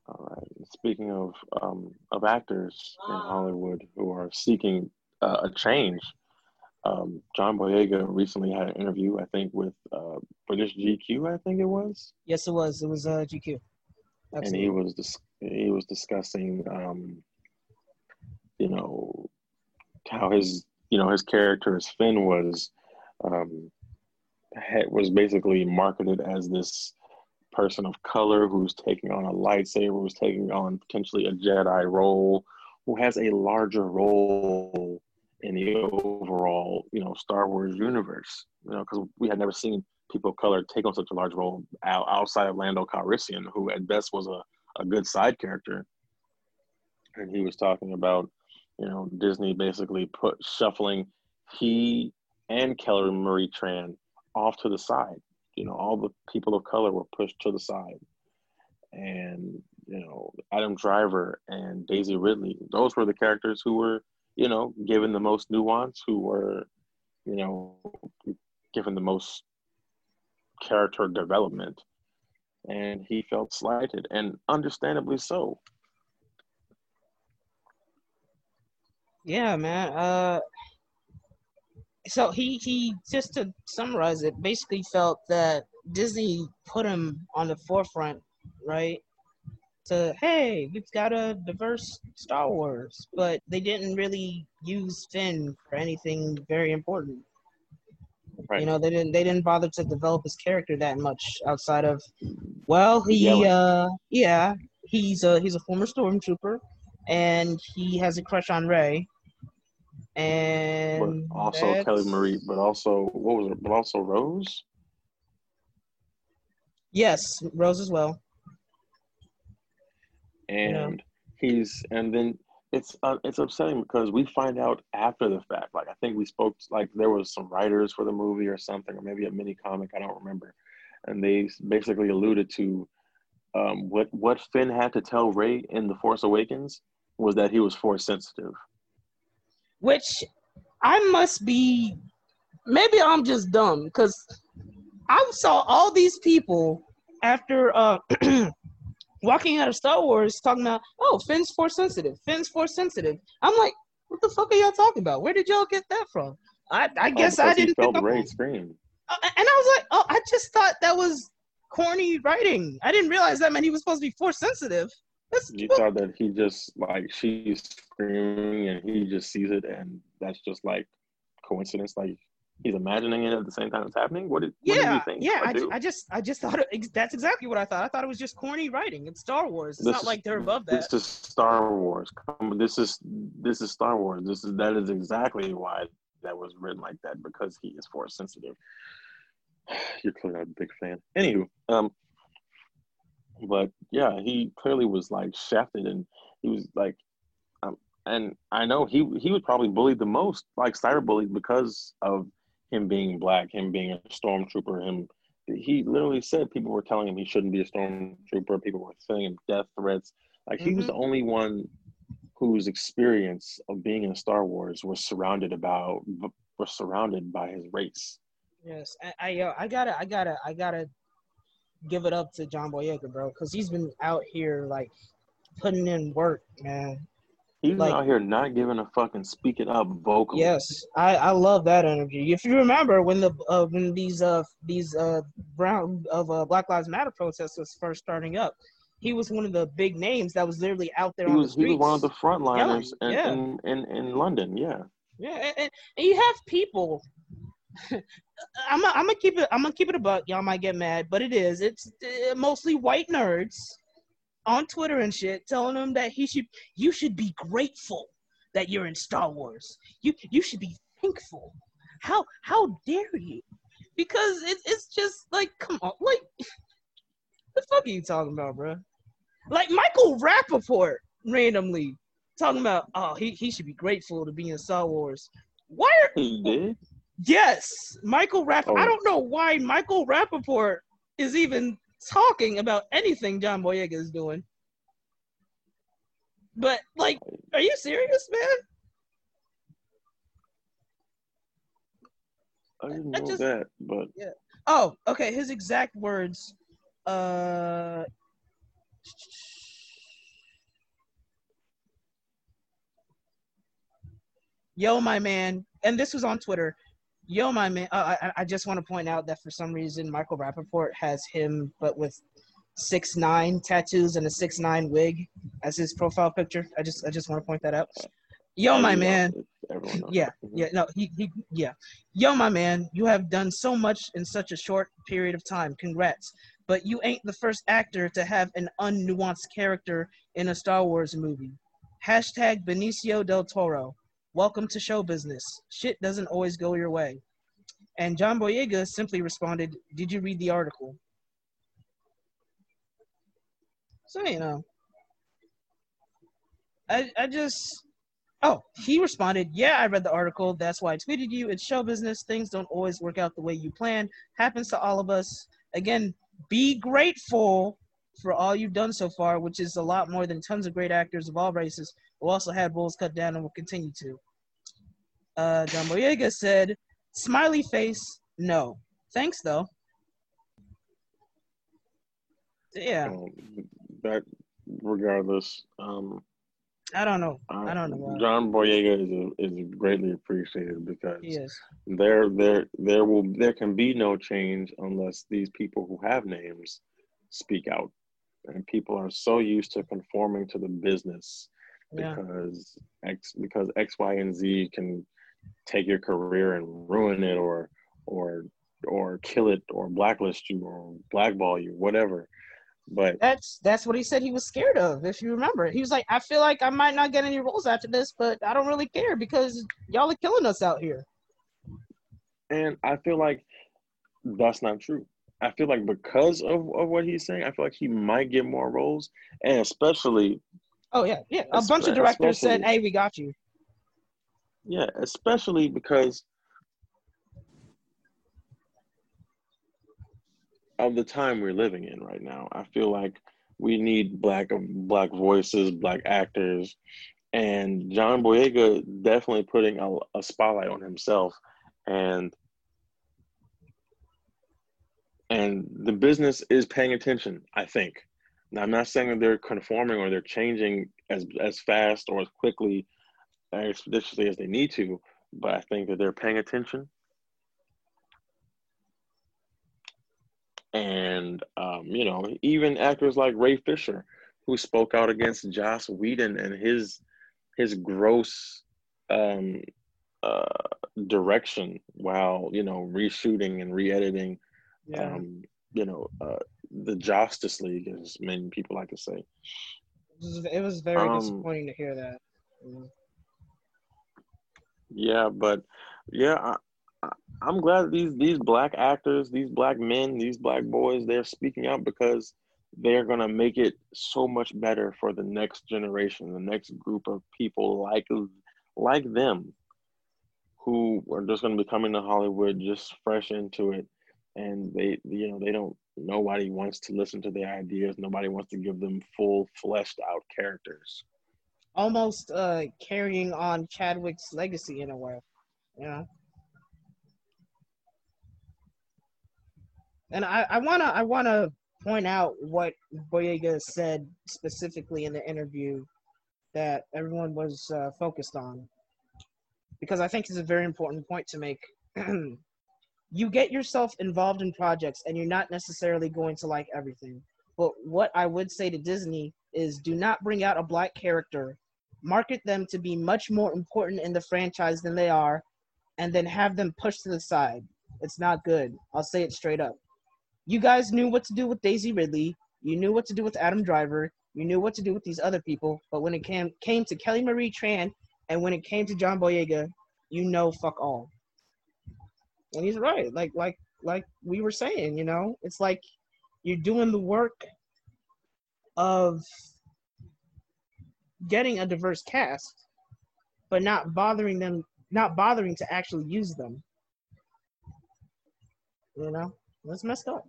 All right. Speaking of um, of actors in Hollywood who are seeking uh, a change, um, John Boyega recently had an interview, I think, with uh, British GQ. I think it was. Yes, it was. It was uh, GQ. and he was dis- he was discussing um you know how his you know his character as Finn was um had, was basically marketed as this person of color who's taking on a lightsaber who's taking on potentially a Jedi role who has a larger role in the overall you know Star Wars universe you know because we had never seen people of color take on such a large role out, outside of Lando Calrissian, who at best was a, a good side character. And he was talking about, you know, Disney basically put shuffling he and Kelly Marie Tran off to the side. You know, all the people of color were pushed to the side. And, you know, Adam Driver and Daisy Ridley, those were the characters who were, you know, given the most nuance, who were, you know, given the most character development and he felt slighted and understandably so Yeah, man. Uh, so he he just to summarize it, basically felt that Disney put him on the forefront, right? To hey, we've got a diverse Star Wars, but they didn't really use Finn for anything very important. right You know, they didn't they didn't bother to develop his character that much outside of, well, he Yelling. uh yeah, he's a he's a former stormtrooper, and he has a crush on Rey. but And also that's- kelly marie but also what was it but also rose Yes, Rose as well. And he's and then it's uh, it's upsetting because we find out after the fact. Like i think we spoke like there was some writers for the movie or something or maybe a mini comic i don't remember. And they basically alluded to um, what what finn had to tell Rey in the force awakens was that he was force sensitive. Which I must be maybe I'm just dumb because I saw all these people after uh *clears throat* walking out of Star Wars talking about oh Finn's force sensitive, Finn's force sensitive. I'm like, what the fuck are y'all talking about? Where did y'all get that from? I I Oh, guess I didn't pick felt up. Rey scream. Uh, and I was like, oh, I just thought that was corny writing. I didn't realize that meant he was supposed to be force sensitive. That's You thought that he just like she's screaming and he just sees it and that's just like coincidence. Like he's imagining it at the same time it's happening. What did what yeah, you think? yeah. or I. I just, I just thought it, that's exactly what I thought. I thought it was just corny writing. It's Star Wars. It's This not is- like they're above that. This is Star Wars. Come, this is this is Star Wars. This is that is exactly why that was written like that because he is force sensitive. *sighs* You're clearly not a big fan. Anywho, um, but yeah, he clearly was like shafted, and he was like, um, and I know he he was probably bullied the most, like cyber bullied because of him being black, him being a stormtrooper, him. He literally said people were telling him he shouldn't be a stormtrooper. People were sending him death threats. Like he was Mhm. the only one whose experience of being in Star Wars was surrounded about was surrounded by his race. Yes, I, I, yo, I gotta, I gotta, I gotta give it up to John Boyega, bro, because he's been out here like putting in work, man. He's Like- out here not giving a fucking speaking up vocally. Yes, I, I love that energy. If you remember when the uh, when these uh these uh brown of uh, Black Lives Matter protests was first starting up, he was one of the big names that was literally out there he on was the he was one of the frontliners in, yeah. in, in, in London. Yeah, Yeah, and, and, and you have people. *laughs* I'm gonna keep it. I'm gonna keep it a buck. Y'all might get mad, but it is. It's uh, mostly white nerds on Twitter and shit telling him that he should. You should be grateful that you're in Star Wars. You you should be thankful. How how dare you? Because it, it's just like, come on, like, the fuck are you talking about, bro? Like Michael Rappaport randomly talking about, oh, he, he should be grateful to be in Star Wars. Why are he did. yes, Michael Rapp? Oh. I don't know why Michael Rappaport is even talking about anything John Boyega is doing. But like, are you serious, man? I didn't I know just- that, but yeah. Oh, okay. His exact words. Uh. Yo, my man, and this was on Twitter. Yo, my man. Uh, I, I just want to point out that for some reason Michael Rappaport has him, but with six nine tattoos and a six nine wig as his profile picture. I just I just want to point that out. Yo, my man. it. Everyone knows Yeah, yeah, no, he, he, yeah. Yo, my man, you have done so much in such a short period of time. Congrats. But you ain't the first actor to have an unnuanced character in a Star Wars movie. Hashtag Benicio del Toro. Welcome to show business. Shit doesn't always go your way. And John Boyega simply responded, Did you read the article? So, you know. I, I just Oh, he responded, Yeah, I read the article. That's why I tweeted you. It's show business. Things don't always work out the way you plan. Happens to all of us. Again, be grateful for all you've done so far, which is a lot more than tons of great actors of all races who also had bulls cut down and will continue to. Uh, John Boyega said, Smiley face, no. Thanks, though. Yeah, Um, that regardless, um, I don't know. I, don't know. John Boyega is a, is greatly appreciated because He there there there will there can be no change unless these people who have names speak out, and people are so used to conforming to the business Yeah. because X because X Y and Z can take your career and ruin it or or or kill it or blacklist you or blackball you whatever but That's that's what he said he was scared of. If you remember, he was like, "I feel like I might not get any roles after this, but I don't really care because y'all are killing us out here." and I feel like that's not true. I feel like because of, of what he's saying, I feel like he might get more roles, and especially, Oh yeah, yeah. A bunch of directors said, "Hey, we got you." Yeah, especially because of the time we're living in right now. I feel like we need black black voices, black actors, and John Boyega definitely putting a, a spotlight on himself, and and the business is paying attention. I think. Now, I'm not saying that they're conforming or they're changing as as fast or as quickly, as expeditiously as they need to, but I think that they're paying attention. And um, you know, even actors like Ray Fisher, who spoke out against Joss Whedon and his his gross um, uh, direction while you know reshooting and re-editing yeah. um, you know uh, the Justice League, as many people like to say. It was very um, disappointing to hear that. Yeah, but yeah, I, am glad these these black actors, these black men, these black boys, they're speaking out because they're gonna make it so much better for the next generation, the next group of people like like them, who are just gonna be coming to Hollywood just fresh into it, and they you know they don't nobody wants to listen to their ideas, nobody wants to give them full fleshed out characters. Almost uh, carrying on Chadwick's legacy in a way, you know. And I, I wanna I wanna point out what Boyega said specifically in the interview that everyone was uh, focused on, because I think it's a very important point to make. *clears throat* you get yourself involved in projects, and you're not necessarily going to like everything. But what I would say to Disney is, do not bring out a black character, market them to be much more important in the franchise than they are, and then have them pushed to the side. It's not good. I'll say it straight up you guys knew what to do with Daisy Ridley. You knew what to do with Adam Driver. You knew what to do with these other people. But when it came came to Kelly Marie Tran and when it came to John Boyega, you know fuck all. And he's right. Like like like we were saying, you know, it's like you're doing the work of getting a diverse cast, but not bothering them, not bothering to actually use them. You know, that's messed up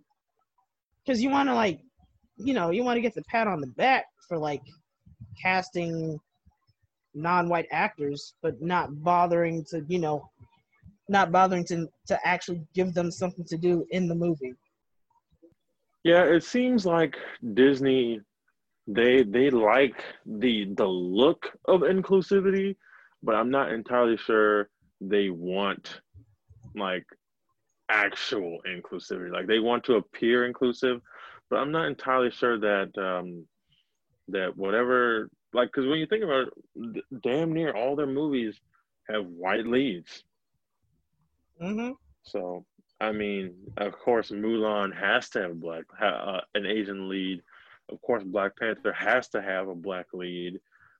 because you want to like, you know, you want to get the pat on the back for like casting non-white actors, but not bothering to, you know, not bothering to to actually give them something to do in the movie. Yeah, it seems like Disney they they like the the look of inclusivity, but I'm not entirely sure they want like actual inclusivity. Like they want to appear inclusive, but I'm not entirely sure that um, that whatever like because when you think about it, damn near all their movies have white leads. Mm-hmm. So I mean, of course, Mulan has to have black uh, an Asian lead. Of course, Black Panther has to have a black lead,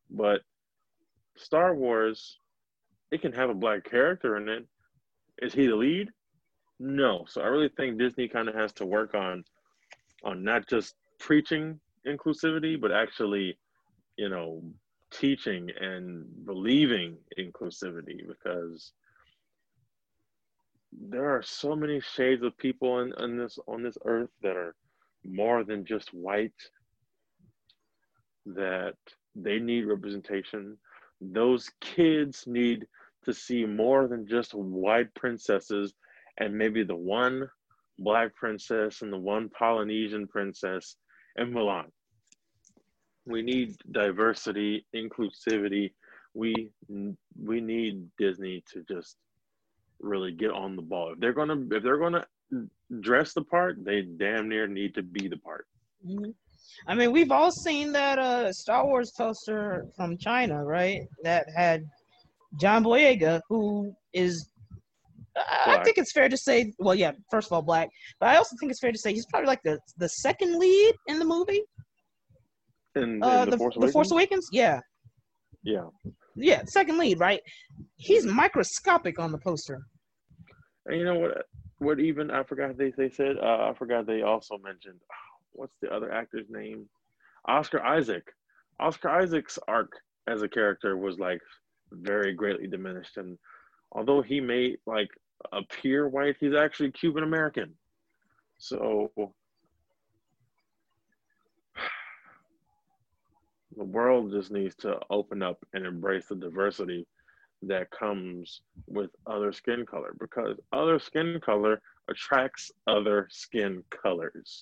but Star Wars, it can have a black character in it. Is he the lead? No. So I really think Disney kind of has to work on on not just preaching inclusivity, but actually, you know, teaching and believing inclusivity because there are so many shades of people on, on this on this earth that are more than just white that they need representation those kids need to see more than just white princesses and maybe the one black princess and the one Polynesian princess in Mulan. We need diversity, inclusivity. We we need Disney to just really get on the ball. If they're gonna if they're gonna dress the part, they damn near need to be the part. Mm-hmm. I mean, we've all seen that uh, Star Wars poster from China, right? That had John Boyega, who is I think it's fair to say, well, yeah, first of all, black, but I also think it's fair to say he's probably like the the second lead in the movie. In, in uh, the, the, Force the, Force Awakens, yeah. Yeah. Yeah, second lead, right? He's microscopic on the poster. And you know what? What even I forgot they they said. Uh, I forgot they also mentioned. Oh, what's the other actor's name? Oscar Isaac. Oscar Isaac's arc as a character was like very greatly diminished, and although he may like appear white, he's actually Cuban American. So *sighs* the world just needs to open up and embrace the diversity that comes with other skin color because other skin color attracts other skin colors.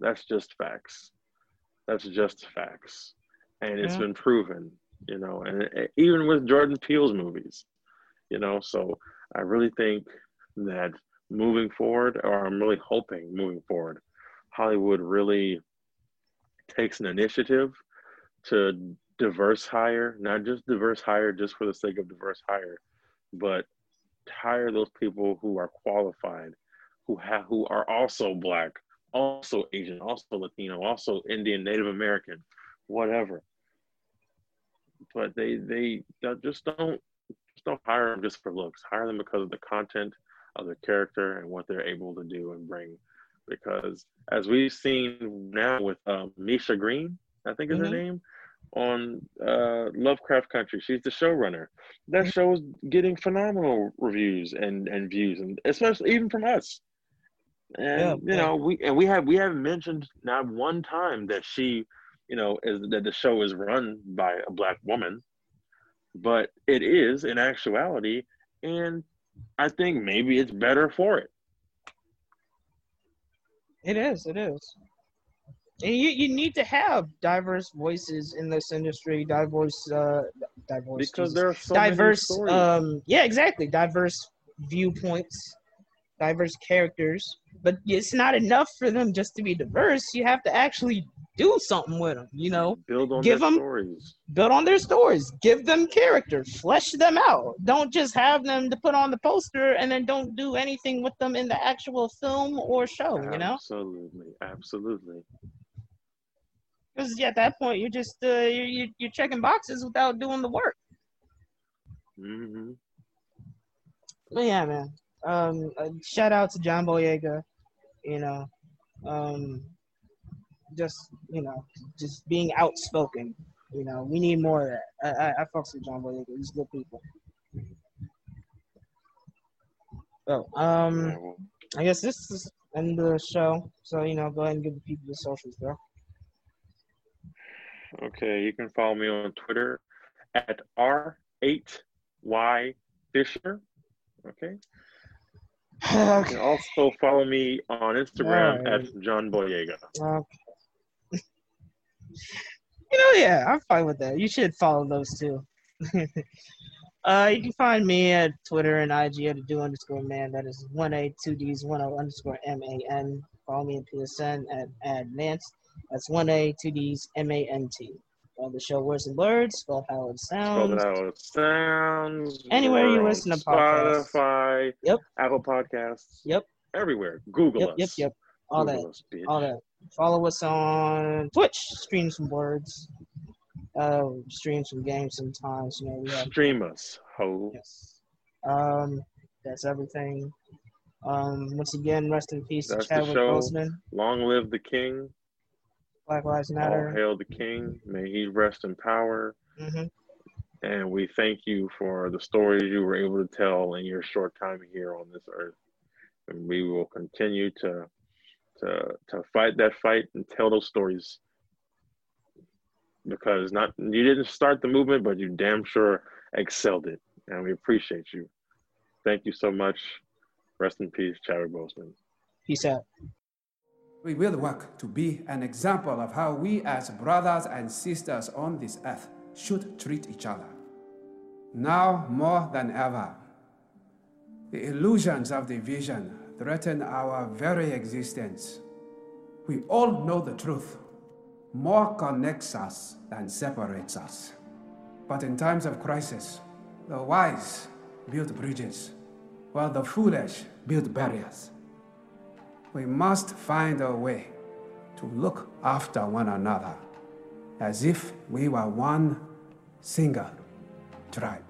That's just facts. That's just facts. And it's yeah. been proven, you know, and it, even with Jordan Peele's movies, you know. So I really think that moving forward, or I'm really hoping moving forward, Hollywood really takes an initiative to diverse hire, not just diverse hire just for the sake of diverse hire, but hire those people who are qualified, who have who are also black, also Asian, also Latino, also Indian, Native American, whatever. But they they just don't just don't hire them just for looks. Hire them because of the content of their character and what they're able to do and bring. Because as we've seen now with um, Misha Green, I think is mm-hmm. her name, on uh, Lovecraft Country. She's the showrunner. That mm-hmm. show is getting phenomenal reviews and, and views, and especially even from us. And yeah, you yeah. know, we and we have we haven't mentioned not one time that she, you know, is that the show is run by a black woman, but it is in actuality, and I think maybe it's better for it. It is. It is. And you, you need to have diverse voices in this industry, diverse, uh, diverse because there are so diverse, um, yeah, exactly, diverse viewpoints, diverse characters. But it's not enough for them just to be diverse. You have to actually do something with them. You know, build on give them stories. Build on their stories. Give them characters. Flesh them out. Don't just have them to put on the poster and then don't do anything with them in the actual film or show. You know. Absolutely, absolutely. Because at that point, you're just uh, you're, you're checking boxes without doing the work. Mm-hmm. But yeah, man. Um, shout out to John Boyega. You know, um, just you know, just being outspoken. You know, we need more of that. I I, I fucks with John Boyega. He's good people. So, um, I guess this is end of the show. So you know, go ahead and give the people the socials, bro. Okay, you can follow me on Twitter at R8Y Fisher. Okay. You can also follow me on Instagram right. at John Boyega. Okay. you know, yeah, I'm fine with that. You should follow those too. *laughs* uh, you can find me at Twitter and IG at do underscore man. That is one A two D's one O underscore M A N. Follow me at PSN at Nance. That's one A, two D's, M A N T. On the show Words and Words, spell how it sounds. How it sounds. Anywhere you listen to podcasts. Spotify. Yep. Apple Podcasts. Yep. Everywhere. Google yep, us. Yep, yep. All Google that. Us, all that. Follow us on Twitch. Stream some words. Uh, stream some games sometimes. You know, we have stream us, ho. Yes. Um, that's everything. Um, once again, rest in peace That's Chadwick Boseman. Long live the king. Black Lives Matter. All hail the king. May he rest in power. Mm-hmm. And we thank you for the stories you were able to tell in your short time here on this earth. And we will continue to to to fight that fight and tell those stories. Because not you didn't start the movement, but you damn sure excelled it. And we appreciate you. Thank you so much. Rest in peace, Chadwick Boseman. Peace out. We will work to be an example of how we, as brothers and sisters on this earth, should treat each other. Now more than ever, the illusions of division threaten our very existence. We all know the truth. More connects us than separates us. But in times of crisis, the wise build bridges while the foolish build barriers. We must find a way to look after one another as if we were one single tribe.